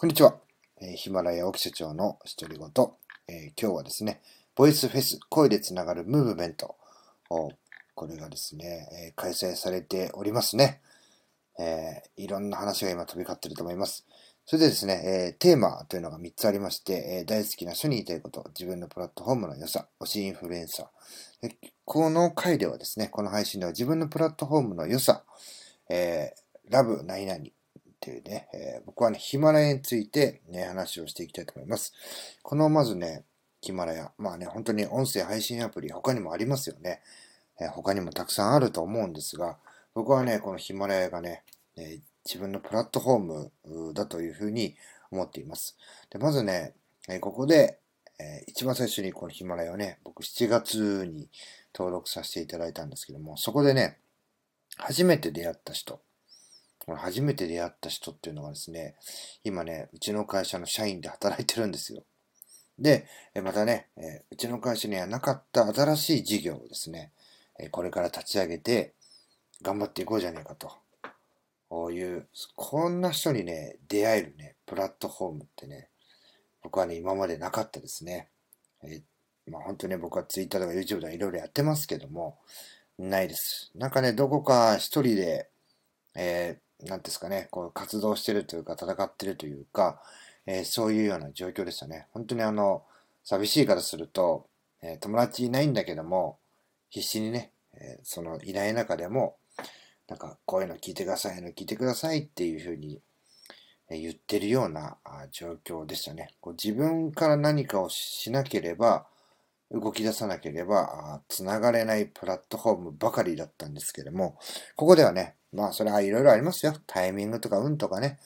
こんにちは。えヒマラヤ沖社長の独り言、えー今日はですね、ボイスフェス声でつながるムーブメント。これがですね、えー開催されておりますね。えーいろんな話が今飛び交ってると思います。それでですね、えーテーマというのが3つありまして、えー大好きな人に言いたいこと、自分のプラットフォームの良さ、推しインフルエンサー。この回ではですね、この配信では自分のプラットフォームの良さ、えーラブ何々っていうね、えー僕はね、ヒマラヤについてね、話をしていきたいと思います。このまずね、ヒマラヤ、まあね、本当に音声配信アプリ他にもありますよね。えー他にもたくさんあると思うんですが、僕はね、このヒマラヤがね、えー自分のプラットフォームだというふうに思っています。で、まずね、えここで、え一番最初にこのヒマラヤをね、僕7月に登録させていただいたんですけども、そこでね、初めて出会った人、この初めて出会った人っていうのがですね、今ね、うちの会社の社員で働いてるんですよ。で、またね、うちの会社にはなかった新しい事業をですね、これから立ち上げて頑張っていこうじゃねえかと。こういう、こんな人にね、出会えるね、プラットフォームってね、僕はね、今までなかったですね。えまあ本当に僕は Twitter とか YouTube とかいろいろやってますけども、ないです。なんかね、どこか一人で、えー、なんですかね、こう活動してるというか、戦ってるというか、えーそういうような状況でしたね。本当にあの、寂しいからすると、えー友達いないんだけども、必死にね、えーそのいない中でも、なんか、こういうの聞いてください、の聞いてくださいっていうふうに、言ってるような状況でしたね。こう自分から何かをしなければ、動き出さなければ、あつながれないプラットフォームばかりだったんですけれども、ここではね、まあそれはいろいろありますよ。タイミングとか運とかね、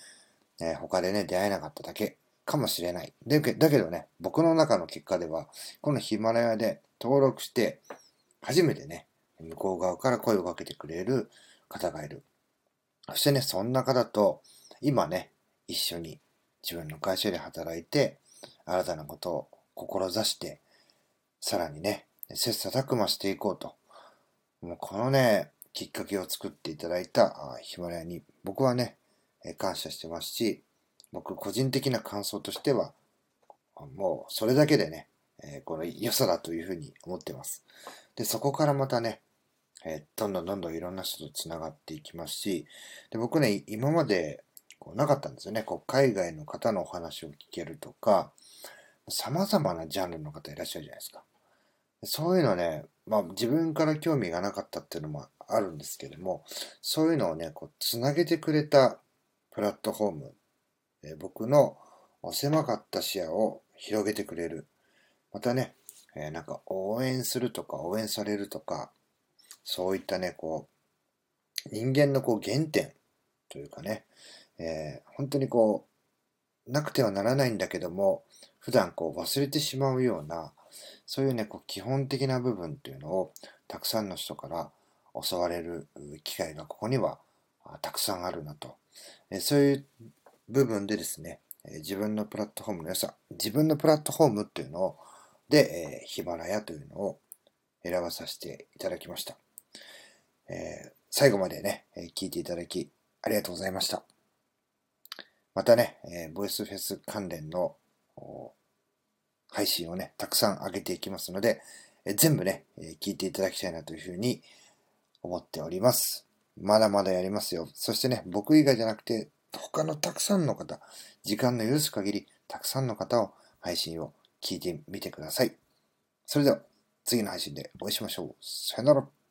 えー他でね、出会えなかっただけかもしれない。だけだけどね、僕の中の結果では、このヒマラヤで登録して、初めてね、向こう側から声をかけてくれる方がいる。そしてね、そんな方と、今ね、一緒に自分の会社で働いて、新たなことを志して、さらにね、切磋琢磨していこうと。もうこのね、きっかけを作っていただいたヒマラヤに僕はね、感謝してますし、僕個人的な感想としては、もうそれだけでね、この良さだというふうに思ってます。で、そこからまたね、どんどんどんどんいろんな人とつながっていきますし、で僕ね、今までこうなかったんですよね。こう海外の方のお話を聞けるとか、様々なジャンルの方いらっしゃるじゃないですか。そういうのね、まあ自分から興味がなかったっていうのもあるんですけども、そういうのをね、こう、つなげてくれたプラットフォーム、え僕の狭かった視野を広げてくれる。またね、えなんか応援するとか応援されるとか、そういったね、こう、人間のこう原点というかね、えー本当にこう、なくてはならないんだけども、普段こう忘れてしまうような、そういうね、こう基本的な部分っていうのをたくさんの人から教われる機会がここにはたくさんあるなと。えそういう部分でですね、自分のプラットフォームの良さ、自分のプラットフォームっていうのを、で、えヒマラヤというのを選ばさせていただきました。えー最後までね、え聞いていただきありがとうございました。またね、えボイスフェス関連の配信をね、たくさん上げていきますので、え全部ね、え聞いていただきたいなというふうに思っております。まだまだやりますよ。そしてね、僕以外じゃなくて、他のたくさんの方、時間の許す限り、たくさんの方を配信を聞いてみてください。それでは、次の配信でお会いしましょう。さよなら。